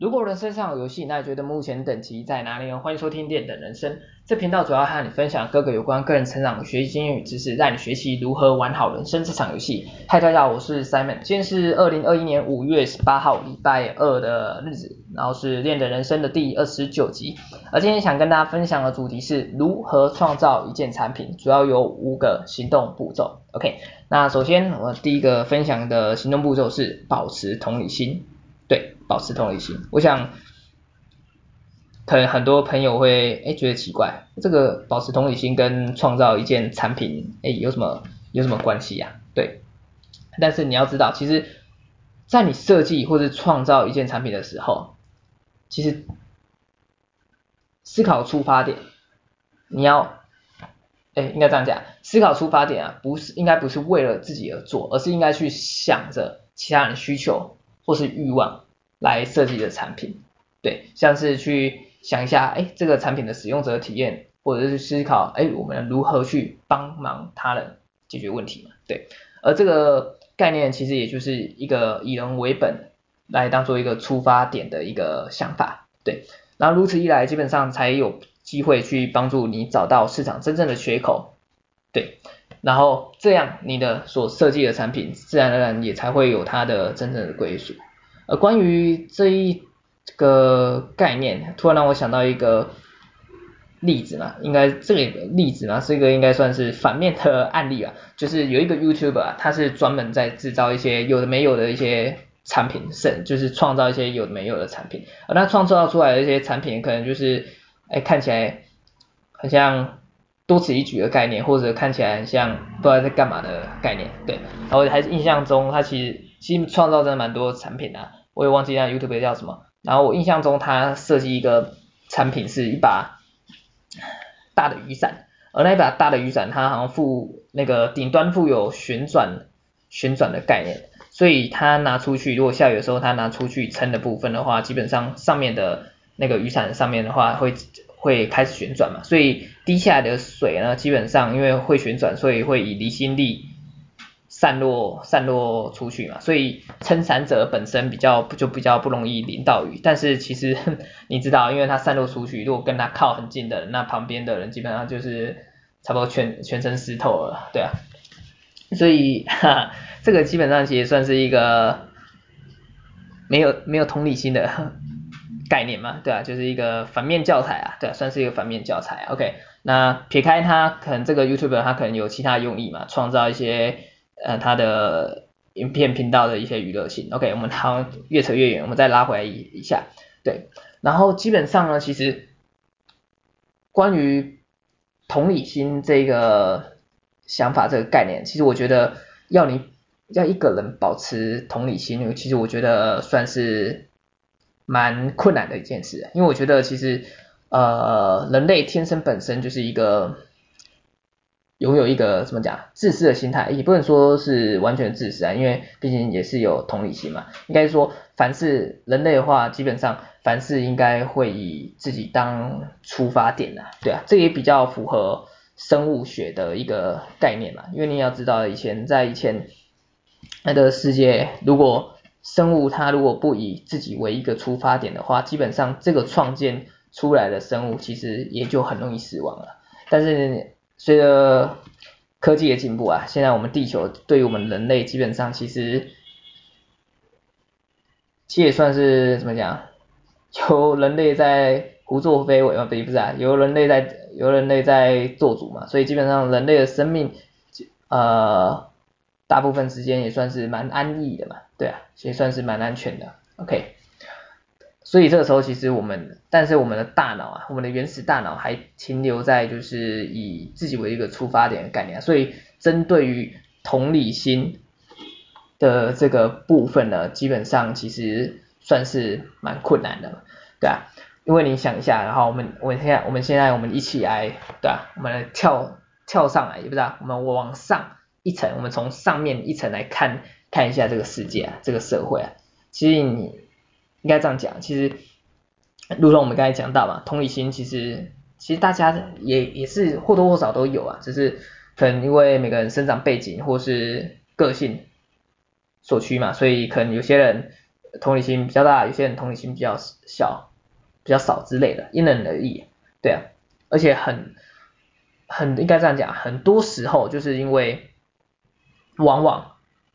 如果人生上有游戏，那你觉得目前等级在哪里呢？欢迎收听练等人生，这频道主要和你分享各个有关个人成长、学习经验与知识，让你学习如何玩好人生这场游戏。嗨，大家好，我是 Simon，今天是二零二一年五月十八号礼拜二的日子，然后是练的人生的第二十九集。而今天想跟大家分享的主题是如何创造一件产品，主要有五个行动步骤。OK，那首先我第一个分享的行动步骤是保持同理心。对，保持同理心。我想，可能很多朋友会哎觉得奇怪，这个保持同理心跟创造一件产品哎有什么有什么关系呀？对，但是你要知道，其实，在你设计或者创造一件产品的时候，其实思考出发点，你要，哎应该这样讲，思考出发点啊，不是应该不是为了自己而做，而是应该去想着其他人需求。或是欲望来设计的产品，对，像是去想一下，哎，这个产品的使用者体验，或者是思考，哎，我们如何去帮忙他人解决问题嘛，对，而这个概念其实也就是一个以人为本来当做一个出发点的一个想法，对，然后如此一来，基本上才有机会去帮助你找到市场真正的缺口，对。然后这样你的所设计的产品，自然而然也才会有它的真正的归属。呃关于这一个概念，突然让我想到一个例子嘛，应该这个例子嘛，是一个应该算是反面的案例吧，就是有一个 YouTuber，他是专门在制造一些有的没有的一些产品，是就是创造一些有的没有的产品，而他创造出来的一些产品，可能就是哎看起来很像。多此一举的概念，或者看起来很像不知道在干嘛的概念，对。然后还是印象中，他其实其实创造真的蛮多产品的，我也忘记那 YouTube 叫什么。然后我印象中他设计一个产品是一把大的雨伞，而那一把大的雨伞它好像附那个顶端附有旋转旋转的概念，所以它拿出去，如果下雨的时候它拿出去撑的部分的话，基本上上面的那个雨伞上面的话会。会开始旋转嘛，所以滴下来的水呢，基本上因为会旋转，所以会以离心力散落散落出去嘛，所以撑伞者本身比较就比较不容易淋到雨。但是其实你知道，因为它散落出去，如果跟它靠很近的，那旁边的人基本上就是差不多全全身湿透了，对啊。所以哈哈，这个基本上其实算是一个没有没有同理心的。概念嘛，对啊，就是一个反面教材啊，对啊，算是一个反面教材。OK，那撇开他，可能这个 YouTuber 他可能有其他用意嘛，创造一些呃他的影片频道的一些娱乐性。OK，我们好像越扯越远，我们再拉回来一一下，对，然后基本上呢，其实关于同理心这个想法这个概念，其实我觉得要你要一个人保持同理心，其实我觉得算是。蛮困难的一件事，因为我觉得其实呃人类天生本身就是一个拥有一个怎么讲自私的心态，也不能说是完全自私啊，因为毕竟也是有同理心嘛。应该说凡是人类的话，基本上凡事应该会以自己当出发点的，对啊，这也比较符合生物学的一个概念嘛。因为你要知道以前在以前那个世界如果生物它如果不以自己为一个出发点的话，基本上这个创建出来的生物其实也就很容易死亡了。但是随着科技的进步啊，现在我们地球对于我们人类基本上其实其实也算是怎么讲，由人类在胡作非为嘛，不不是啊，由人类在由人类在做主嘛，所以基本上人类的生命呃。大部分时间也算是蛮安逸的嘛，对啊，也算是蛮安全的，OK。所以这个时候其实我们，但是我们的大脑啊，我们的原始大脑还停留在就是以自己为一个出发点的概念，所以针对于同理心的这个部分呢，基本上其实算是蛮困难的，对啊，因为你想一下，然后我们我们现在我们现在我们一起来，对啊，我们来跳跳上来，也不知道我们往上。一层，我们从上面一层来看看一下这个世界啊，这个社会啊，其实你应该这样讲，其实，如同我们刚才讲到嘛，同理心其实其实大家也也是或多或少都有啊，只是可能因为每个人生长背景或是个性所趋嘛，所以可能有些人同理心比较大，有些人同理心比较小，比较少之类的，因人而异，对啊，而且很很应该这样讲，很多时候就是因为往往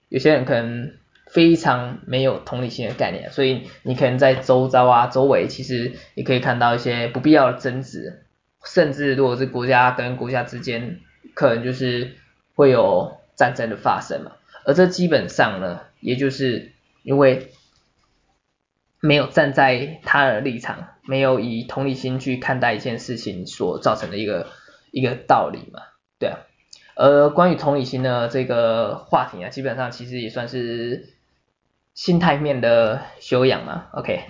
有些人可能非常没有同理心的概念，所以你可能在周遭啊周围其实也可以看到一些不必要的争执，甚至如果是国家跟国家之间，可能就是会有战争的发生嘛，而这基本上呢，也就是因为没有站在他的立场，没有以同理心去看待一件事情所造成的一个一个道理嘛，对啊。而关于同理心的这个话题啊，基本上其实也算是心态面的修养嘛，OK。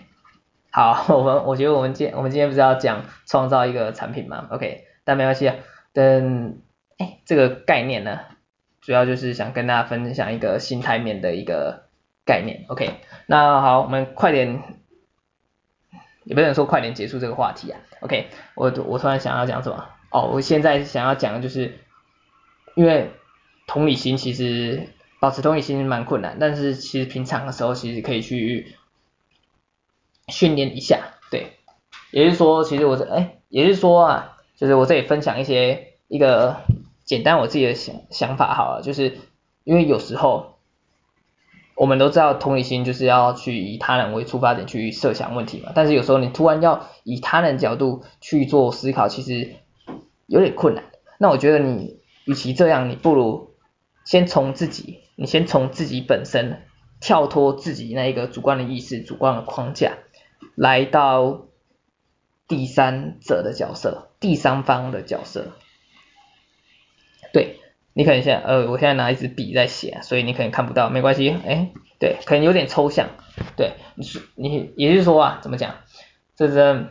好，我们我觉得我们今我们今天不是要讲创造一个产品嘛，OK，但没关系啊，等哎这个概念呢，主要就是想跟大家分享一个心态面的一个概念，OK。那好，我们快点，也不能说快点结束这个话题啊，OK。我我突然想要讲什么？哦，我现在想要讲的就是，因为同理心其实保持同理心蛮困难，但是其实平常的时候其实可以去训练一下，对。也就是说，其实我这哎，也就是说啊，就是我这里分享一些一个简单我自己的想想法好了，就是因为有时候。我们都知道同理心就是要去以他人为出发点去设想问题嘛，但是有时候你突然要以他人角度去做思考，其实有点困难。那我觉得你与其这样，你不如先从自己，你先从自己本身跳脱自己那一个主观的意识、主观的框架，来到第三者的角色、第三方的角色，对。你可能现在，呃，我现在拿一支笔在写，所以你可能看不到，没关系，哎，对，可能有点抽象，对，你是你，也就是说啊，怎么讲，这真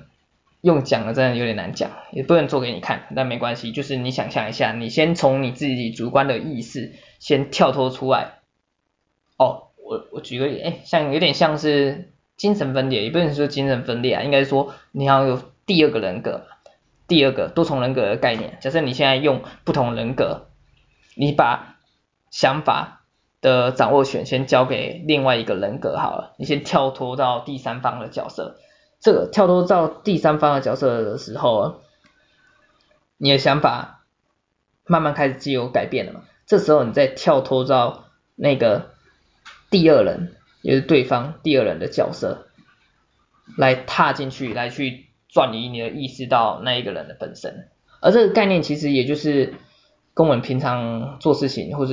用讲的真的有点难讲，也不能做给你看，但没关系，就是你想象一下，你先从你自己主观的意识先跳脱出来，哦，我我举个例，哎，像有点像是精神分裂，也不能说精神分裂啊，应该说你好像有第二个人格，第二个多重人格的概念，假设你现在用不同人格。你把想法的掌握权先交给另外一个人格好了，你先跳脱到第三方的角色。这个跳脱到第三方的角色的时候，你的想法慢慢开始自由改变了嘛。这时候你再跳脱到那个第二人，也是对方第二人的角色，来踏进去，来去转移你的意识到那一个人的本身。而这个概念其实也就是。跟我们平常做事情或者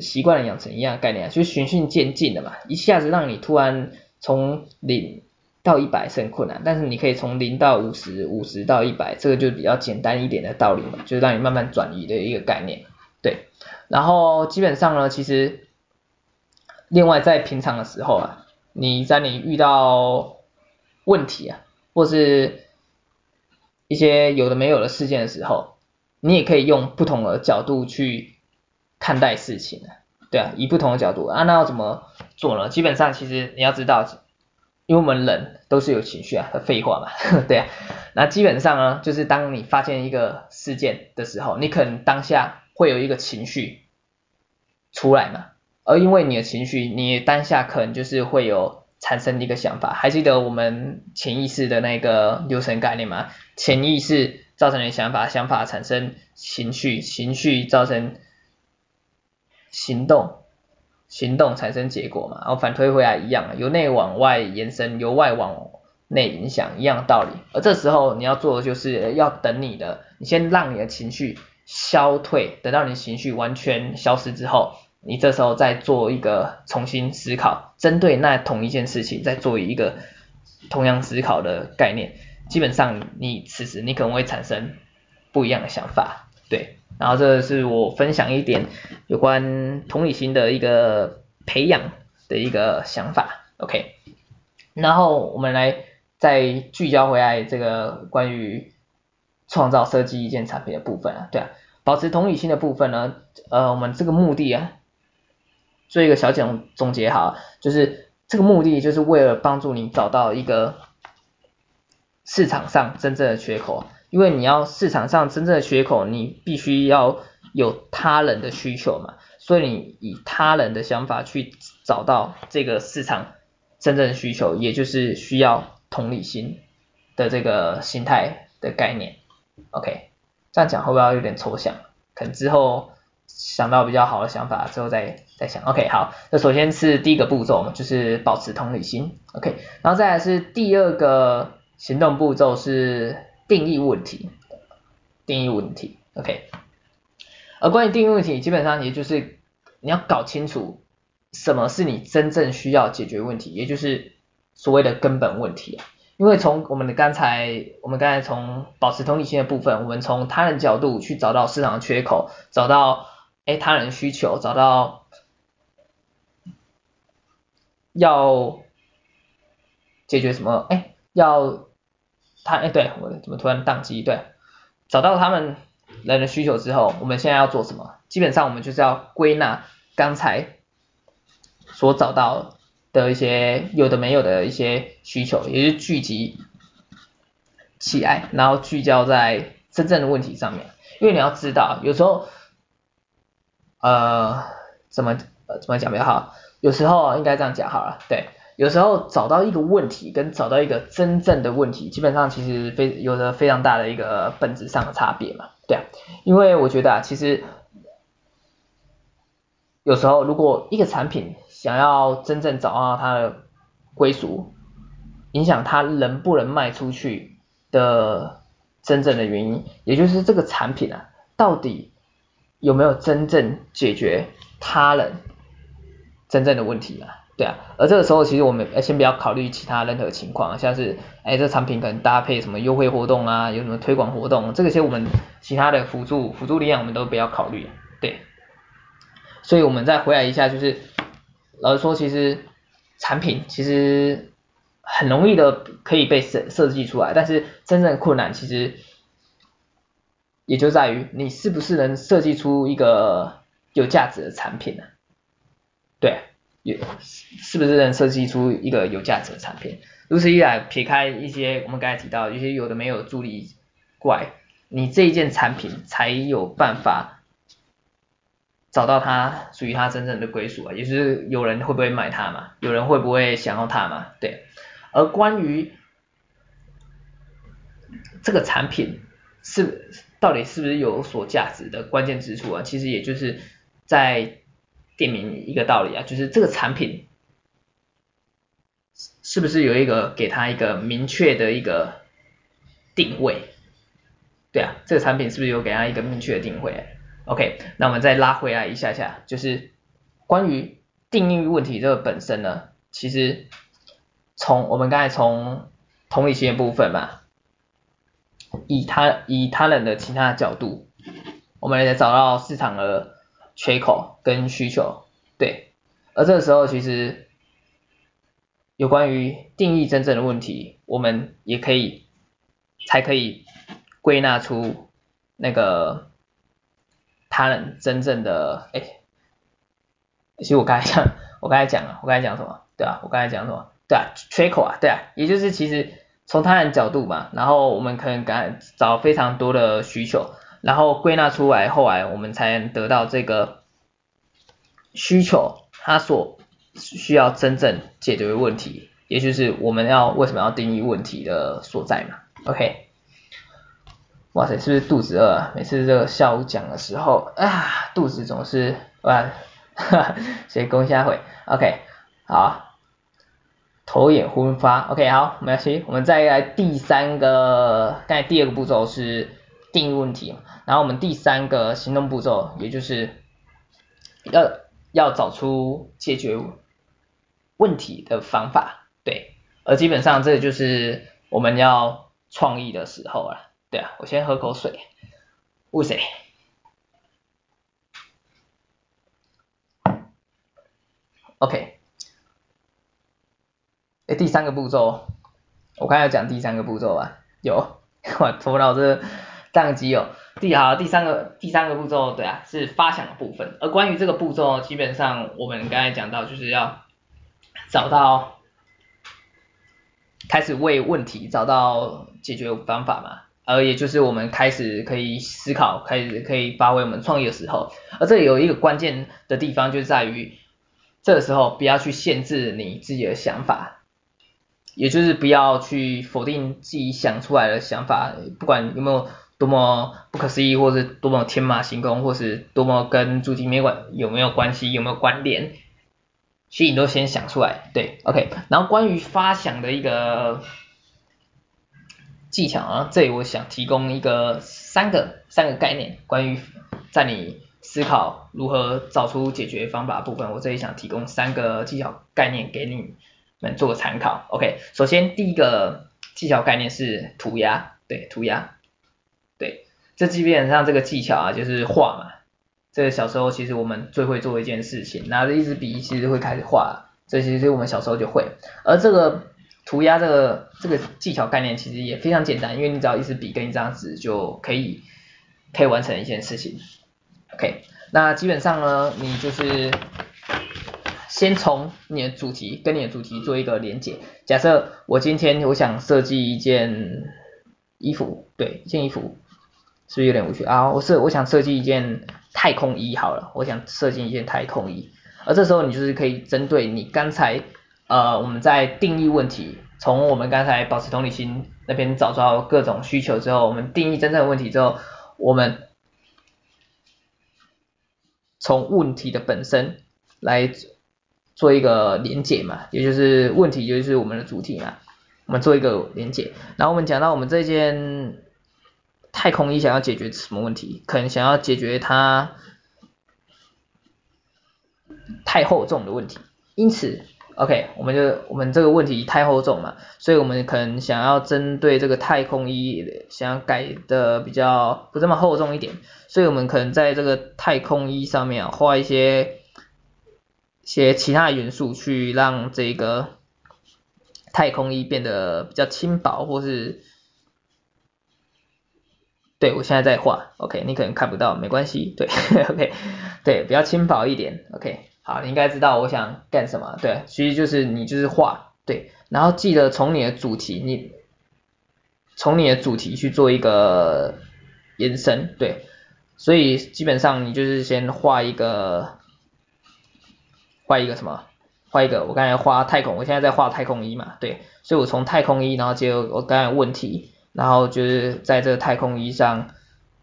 习惯的养成一样概念，就是循序渐进的嘛，一下子让你突然从零到一百是很困难，但是你可以从零到五十，五十到一百，这个就比较简单一点的道理嘛，就是让你慢慢转移的一个概念，对。然后基本上呢，其实另外在平常的时候啊，你在你遇到问题啊，或是一些有的没有的事件的时候。你也可以用不同的角度去看待事情，对啊，以不同的角度啊，那要怎么做呢？基本上其实你要知道，因为我们人都是有情绪啊，废话嘛，对啊，那基本上呢，就是当你发现一个事件的时候，你可能当下会有一个情绪出来嘛，而因为你的情绪，你当下可能就是会有产生一个想法，还记得我们潜意识的那个流程概念吗？潜意识。造成的想法，想法产生情绪，情绪造成行动，行动产生结果嘛，然后反推回来一样，由内往外延伸，由外往内影响，一样的道理。而这时候你要做的就是要等你的，你先让你的情绪消退，等到你情绪完全消失之后，你这时候再做一个重新思考，针对那同一件事情再做一个同样思考的概念。基本上，你此时你可能会产生不一样的想法，对。然后这是我分享一点有关同理心的一个培养的一个想法，OK。然后我们来再聚焦回来这个关于创造设计一件产品的部分啊，对啊。保持同理心的部分呢，呃，我们这个目的啊，做一个小总总结哈，就是这个目的就是为了帮助你找到一个。市场上真正的缺口，因为你要市场上真正的缺口，你必须要有他人的需求嘛，所以你以他人的想法去找到这个市场真正的需求，也就是需要同理心的这个心态的概念。OK，这样讲会不会有点抽象？可能之后想到比较好的想法之后再再想。OK，好，那首先是第一个步骤，就是保持同理心。OK，然后再来是第二个行动步骤是定义问题，定义问题。OK，而关于定义问题，基本上也就是你要搞清楚什么是你真正需要解决问题，也就是所谓的根本问题。因为从我们的刚才，我们刚才从保持同理心的部分，我们从他人角度去找到市场的缺口，找到哎他人需求，找到要解决什么，哎要他哎对我怎么突然宕机？对，找到他们人的需求之后，我们现在要做什么？基本上我们就是要归纳刚才所找到的一些有的没有的一些需求，也就是聚集起来，然后聚焦在真正的问题上面。因为你要知道，有时候，呃，怎么呃怎么讲比较好？有时候应该这样讲好了，对，有时候找到一个问题跟找到一个真正的问题，基本上其实非有着非常大的一个本质上的差别嘛，对啊。因为我觉得啊，其实有时候如果一个产品，想要真正找到它的归属，影响它能不能卖出去的真正的原因，也就是这个产品啊，到底有没有真正解决他人真正的问题啊？对啊，而这个时候其实我们先不要考虑其他任何情况，像是哎这产品可能搭配什么优惠活动啊，有什么推广活动，这个些我们其他的辅助辅助力量我们都不要考虑，对，所以我们再回来一下就是。老实说，其实产品其实很容易的可以被设设计出来，但是真正困难其实也就在于你是不是能设计出一个有价值的产品呢？对，有是不是能设计出一个有价值的产品？如此一来，撇开一些我们刚才提到一些有的没有助力怪，你这一件产品才有办法。找到它属于它真正的归属啊，也就是有人会不会买它嘛，有人会不会想要它嘛，对。而关于这个产品是到底是不是有所价值的关键之处啊，其实也就是在店名一个道理啊，就是这个产品是不是有一个给它一个明确的一个定位，对啊，这个产品是不是有给它一个明确的定位？OK，那我们再拉回来一下下，就是关于定义问题这个本身呢，其实从我们刚才从同理心的部分嘛，以他以他人的其他角度，我们来找到市场的缺口跟需求，对，而这个时候其实有关于定义真正的问题，我们也可以才可以归纳出那个。他人真正的哎，其实我刚才讲，我刚才讲了，我刚才讲什么？对啊，我刚才讲什么？对啊，缺口啊，对啊，也就是其实从他人角度嘛，然后我们可能敢找非常多的需求，然后归纳出来，后来我们才能得到这个需求，它所需要真正解决的问题，也就是我们要为什么要定义问题的所在嘛，OK。哇塞，是不是肚子饿？每次这个下午讲的时候啊，肚子总是哇，哈哈，先攻下回，OK，好，头眼昏发，OK，好，没关系，我们再来第三个，刚才第二个步骤是定义问题，然后我们第三个行动步骤，也就是要要找出解决问题的方法，对，而基本上这就是我们要创意的时候了。对啊，我先喝口水。哇塞。OK。哎，第三个步骤，我刚才讲第三个步骤啊，有，我头脑这宕机哦。第好，第三个第三个步骤，对啊，是发想的部分。而关于这个步骤，基本上我们刚才讲到，就是要找到，开始为问题找到解决方法嘛。而也就是我们开始可以思考，开始可以发挥我们创意的时候，而这里有一个关键的地方，就在于这个时候不要去限制你自己的想法，也就是不要去否定自己想出来的想法，不管有没有多么不可思议，或是多么天马行空，或是多么跟主题没关有没有关系，有没有关联，所以你都先想出来，对，OK。然后关于发想的一个技巧啊，这里我想提供一个三个三个概念，关于在你思考如何找出解决方法部分，我这里想提供三个技巧概念给你们做个参考。OK，首先第一个技巧概念是涂鸦，对，涂鸦，这基本上这个技巧啊就是画嘛，这个小时候其实我们最会做一件事情，拿着一支笔其实会开始画，这其实我们小时候就会。而这个涂鸦这个这个技巧概念其实也非常简单，因为你只要一支笔跟一张纸就可以可以完成一件事情。OK，那基本上呢，你就是先从你的主题跟你的主题做一个连接。假设我今天我想设计一件衣服，对，一件衣服是不是有点无趣啊？我设我想设计一件太空衣好了，我想设计一件太空衣。而这时候你就是可以针对你刚才呃我们在定义问题，从我们刚才保持同理心那边找到各种需求之后，我们定义真正的问题之后，我们。从问题的本身来做一个连结嘛，也就是问题就是我们的主题嘛，我们做一个连结。然后我们讲到我们这件太空衣想要解决什么问题？可能想要解决它太厚重的问题，因此。OK，我们就我们这个问题太厚重嘛，所以我们可能想要针对这个太空衣，想要改的比较不这么厚重一点，所以我们可能在这个太空衣上面画一些一些其他的元素，去让这个太空衣变得比较轻薄，或是对我现在在画，OK，你可能看不到，没关系，对，OK，对，比较轻薄一点，OK。好，你应该知道我想干什么，对，其实就是你就是画，对，然后记得从你的主题，你从你的主题去做一个延伸，对，所以基本上你就是先画一个，画一个什么，画一个，我刚才画太空，我现在在画太空衣嘛，对，所以我从太空衣，然后接我刚才问题，然后就是在这个太空衣上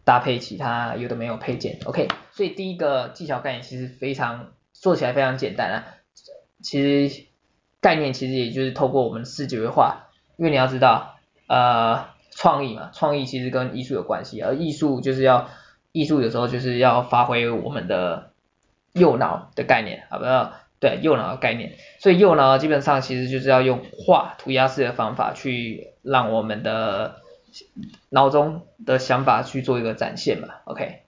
搭配其他有的没有配件，OK，所以第一个技巧概念其实非常。做起来非常简单啊，其实概念其实也就是透过我们视觉化，因为你要知道，呃，创意嘛，创意其实跟艺术有关系，而艺术就是要，艺术有时候就是要发挥我们的右脑的概念，好不好？对，右脑的概念，所以右脑基本上其实就是要用画涂鸦式的方法去让我们的脑中的想法去做一个展现嘛，OK。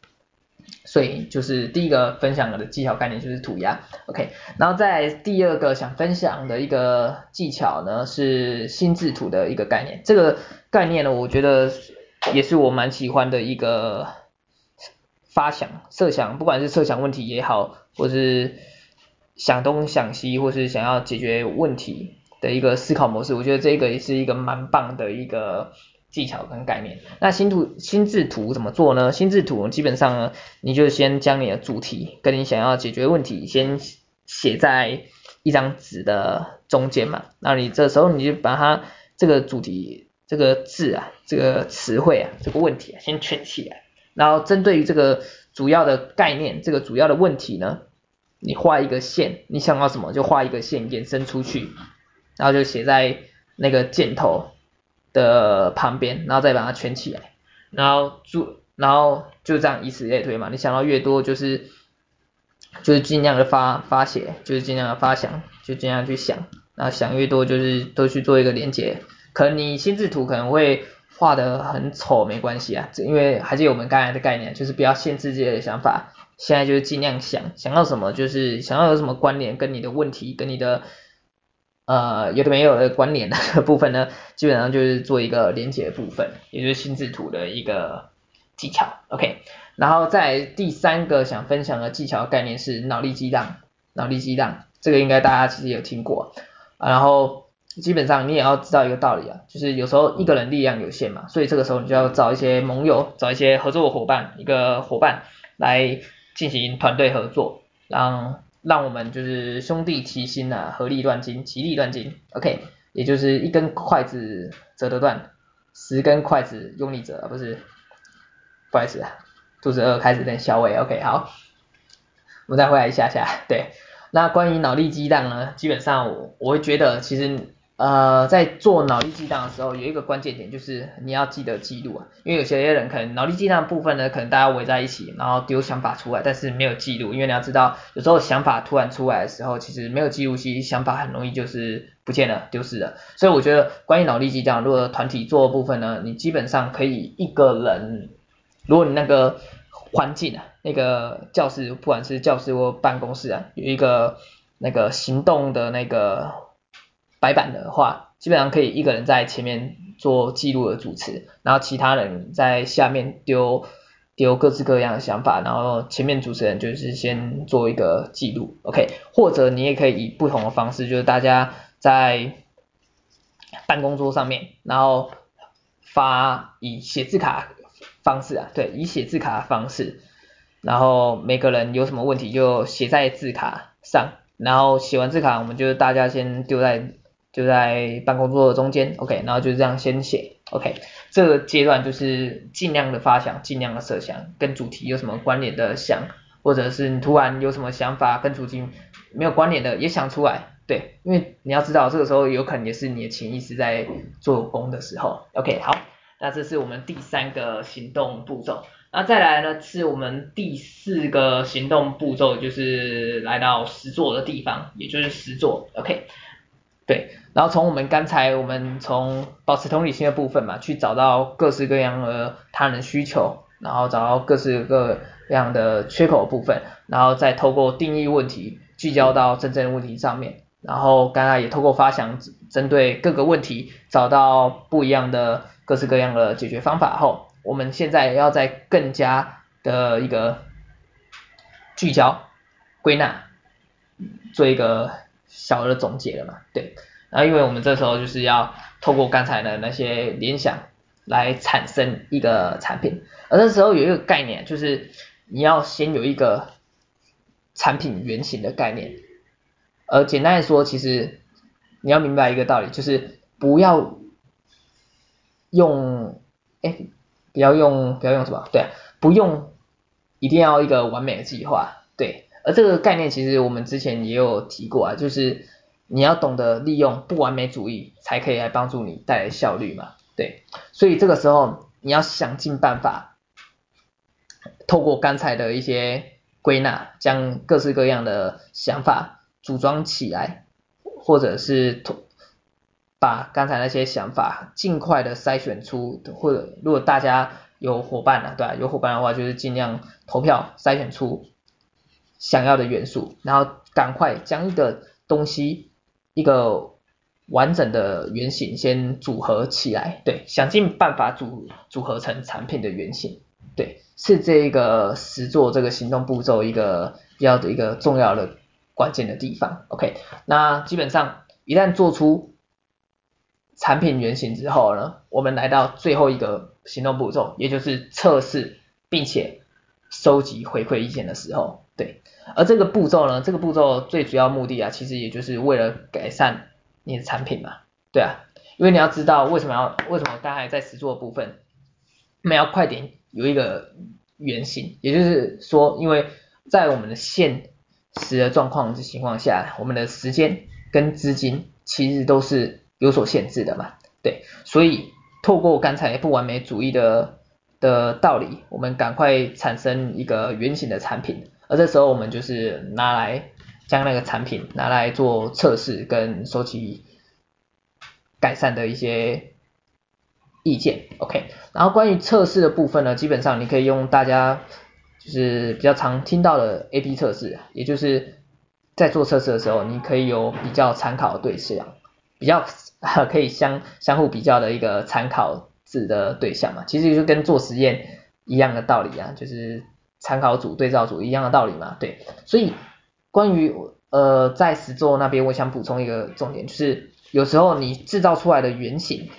所以就是第一个分享的技巧概念就是涂鸦，OK，然后再第二个想分享的一个技巧呢是心智图的一个概念，这个概念呢我觉得也是我蛮喜欢的一个发想设想，不管是设想问题也好，或是想东想西，或是想要解决问题的一个思考模式，我觉得这个也是一个蛮棒的一个。技巧跟概念，那心图心智图怎么做呢？心智图基本上呢，你就先将你的主题跟你想要解决问题先写在一张纸的中间嘛，那你这时候你就把它这个主题这个字啊，这个词汇啊，这个问题啊，先圈起来，然后针对于这个主要的概念，这个主要的问题呢，你画一个线，你想要什么就画一个线延伸出去，然后就写在那个箭头。的旁边，然后再把它圈起来，然后就然后就这样以此类推嘛。你想到越多，就是就是尽量的发发写，就是尽量的发想，就尽量去想，然后想越多，就是都去做一个连接。可能你心智图可能会画的很丑，没关系啊，因为还是有我们刚才的概念，就是不要限制自己的想法。现在就是尽量想，想要什么就是想要有什么关联，跟你的问题，跟你的。呃，有的没有的关联的部分呢，基本上就是做一个连结的部分，也就是心智图的一个技巧，OK。然后在第三个想分享的技巧概念是脑力激荡，脑力激荡，这个应该大家其实有听过。然后基本上你也要知道一个道理啊，就是有时候一个人力量有限嘛，所以这个时候你就要找一些盟友，找一些合作伙伴，一个伙伴来进行团队合作，让让我们就是兄弟齐心啊，合力断金，齐力断金，OK，也就是一根筷子折得断，十根筷子用力折，不是，不好意思，肚子饿开始有点小胃，OK，好，我们再回来一下下，对，那关于脑力激荡呢，基本上我我会觉得其实。呃，在做脑力激荡的时候，有一个关键点就是你要记得记录啊，因为有些人可能脑力激荡部分呢，可能大家围在一起，然后丢想法出来，但是没有记录，因为你要知道，有时候想法突然出来的时候，其实没有记录，其实想法很容易就是不见了，丢失了。所以我觉得关于脑力激荡，如果团体做部分呢，你基本上可以一个人，如果你那个环境啊，那个教室，不管是教室或办公室啊，有一个那个行动的那个。白板的话，基本上可以一个人在前面做记录的主持，然后其他人在下面丢丢各式各样的想法，然后前面主持人就是先做一个记录，OK，或者你也可以以不同的方式，就是大家在办公桌上面，然后发以写字卡方式啊，对，以写字卡方式，然后每个人有什么问题就写在字卡上，然后写完字卡，我们就大家先丢在。就在办公桌的中间，OK，然后就这样先写，OK，这个阶段就是尽量的发想，尽量的设想，跟主题有什么关联的想，或者是你突然有什么想法跟主题没有关联的也想出来，对，因为你要知道这个时候有可能也是你的潜意识在做工的时候，OK，好，那这是我们第三个行动步骤，那再来呢是我们第四个行动步骤，就是来到实作的地方，也就是实作，OK。对，然后从我们刚才我们从保持同理心的部分嘛，去找到各式各样的他人需求，然后找到各式各样的缺口部分，然后再透过定义问题，聚焦到真正的问题上面，然后刚才也透过发想，针对各个问题找到不一样的各式各样的解决方法后，我们现在要再更加的一个聚焦归纳，做一个。小的总结了嘛，对，然后因为我们这时候就是要透过刚才的那些联想来产生一个产品，而这时候有一个概念，就是你要先有一个产品原型的概念，而简单来说，其实你要明白一个道理，就是不要用，哎，不要用，不要用什么？对，不用一定要一个完美的计划，对。而这个概念其实我们之前也有提过啊，就是你要懂得利用不完美主义，才可以来帮助你带来效率嘛，对。所以这个时候你要想尽办法，透过刚才的一些归纳，将各式各样的想法组装起来，或者是把刚才那些想法尽快的筛选出，或者如果大家有伙伴啊，对啊，有伙伴的话就是尽量投票筛选出。想要的元素，然后赶快将一个东西一个完整的原型先组合起来，对，想尽办法组组合成产品的原型，对，是这个实做这个行动步骤一个要的一个重要的关键的地方，OK，那基本上一旦做出产品原型之后呢，我们来到最后一个行动步骤，也就是测试并且收集回馈意见的时候，对。而这个步骤呢，这个步骤最主要目的啊，其实也就是为了改善你的产品嘛，对啊，因为你要知道为什么要为什么刚才在实作部分，我们要快点有一个原型，也就是说，因为在我们的现实的状况的情况下，我们的时间跟资金其实都是有所限制的嘛，对，所以透过刚才不完美主义的的道理，我们赶快产生一个原型的产品。而这时候我们就是拿来将那个产品拿来做测试跟收集改善的一些意见，OK。然后关于测试的部分呢，基本上你可以用大家就是比较常听到的 A/B 测试，也就是在做测试的时候，你可以有比较参考的对象，比较可以相 相互比较的一个参考值的对象嘛。其实就跟做实验一样的道理啊，就是。参考组、对照组一样的道理嘛，对，所以关于呃在实作那边，我想补充一个重点，就是有时候你制造出来的原型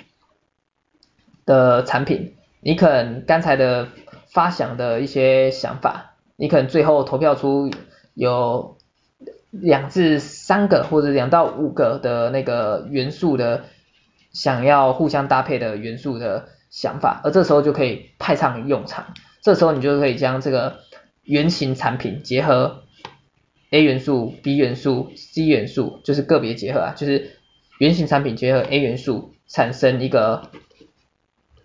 的产品，你可能刚才的发想的一些想法，你可能最后投票出有两至三个或者两到五个的那个元素的想要互相搭配的元素的想法，而这时候就可以派上用场。这时候你就可以将这个原型产品结合 A 元素、B 元素、C 元素，就是个别结合啊，就是原型产品结合 A 元素产生一个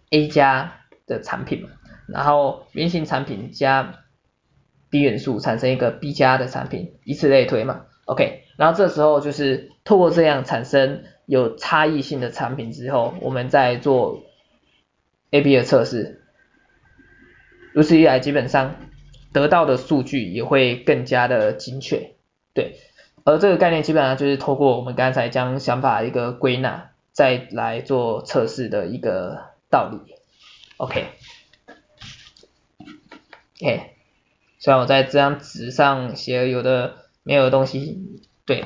A 加的产品嘛，然后原型产品加 B 元素产生一个 B 加的产品，以此类推嘛，OK，然后这时候就是透过这样产生有差异性的产品之后，我们再做 A/B 的测试，如此一来，基本上得到的数据也会更加的精确，对，而这个概念基本上就是透过我们刚才将想法一个归纳，再来做测试的一个道理，OK，OK。虽然我在这张纸上写有的没有的东西，对，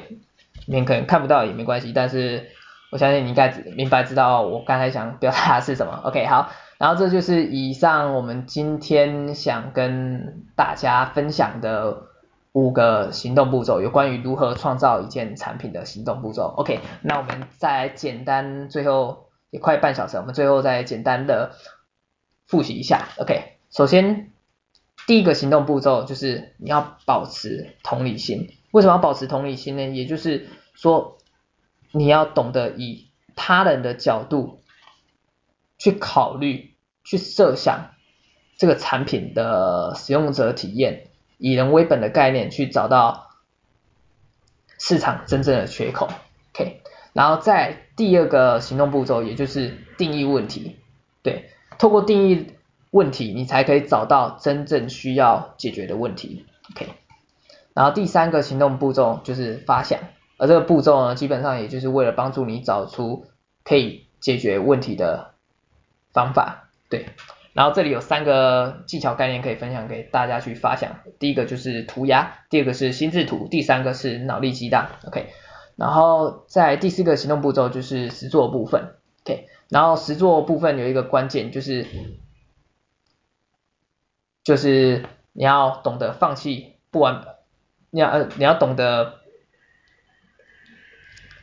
你们可能看不到也没关系，但是我相信你应该明白知道我刚才想表达的是什么。OK，好，然后这就是以上我们今天想跟大家分享的五个行动步骤，有关于如何创造一件产品的行动步骤。OK，那我们再简单，最后也快半小时，我们最后再简单的复习一下。OK，首先。第一个行动步骤就是你要保持同理心。为什么要保持同理心呢？也就是说，你要懂得以他人的角度去考虑、去设想这个产品的使用者体验，以人为本的概念去找到市场真正的缺口。OK，然后在第二个行动步骤，也就是定义问题。对，透过定义。问题，你才可以找到真正需要解决的问题，OK。然后第三个行动步骤就是发想，而这个步骤呢，基本上也就是为了帮助你找出可以解决问题的方法，对。然后这里有三个技巧概念可以分享给大家去发想，第一个就是涂鸦，第二个是心智图，第三个是脑力激荡，OK。然后在第四个行动步骤就是实作部分，OK。然后实作部分有一个关键就是。就是你要懂得放弃不完，你要呃你要懂得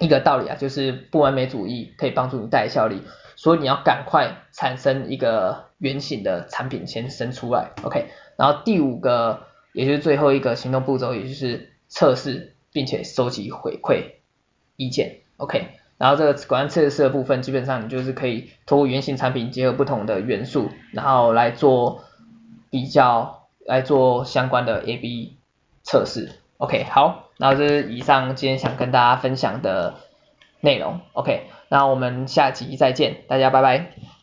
一个道理啊，就是不完美主义可以帮助你带来效率，所以你要赶快产生一个原型的产品先生出来，OK。然后第五个也就是最后一个行动步骤，也就是测试并且收集回馈意见，OK。然后这个管测试的部分，基本上你就是可以通过原型产品结合不同的元素，然后来做。比较来做相关的 A/B 测试，OK，好，然后这是以上今天想跟大家分享的内容，OK，那我们下集再见，大家拜拜。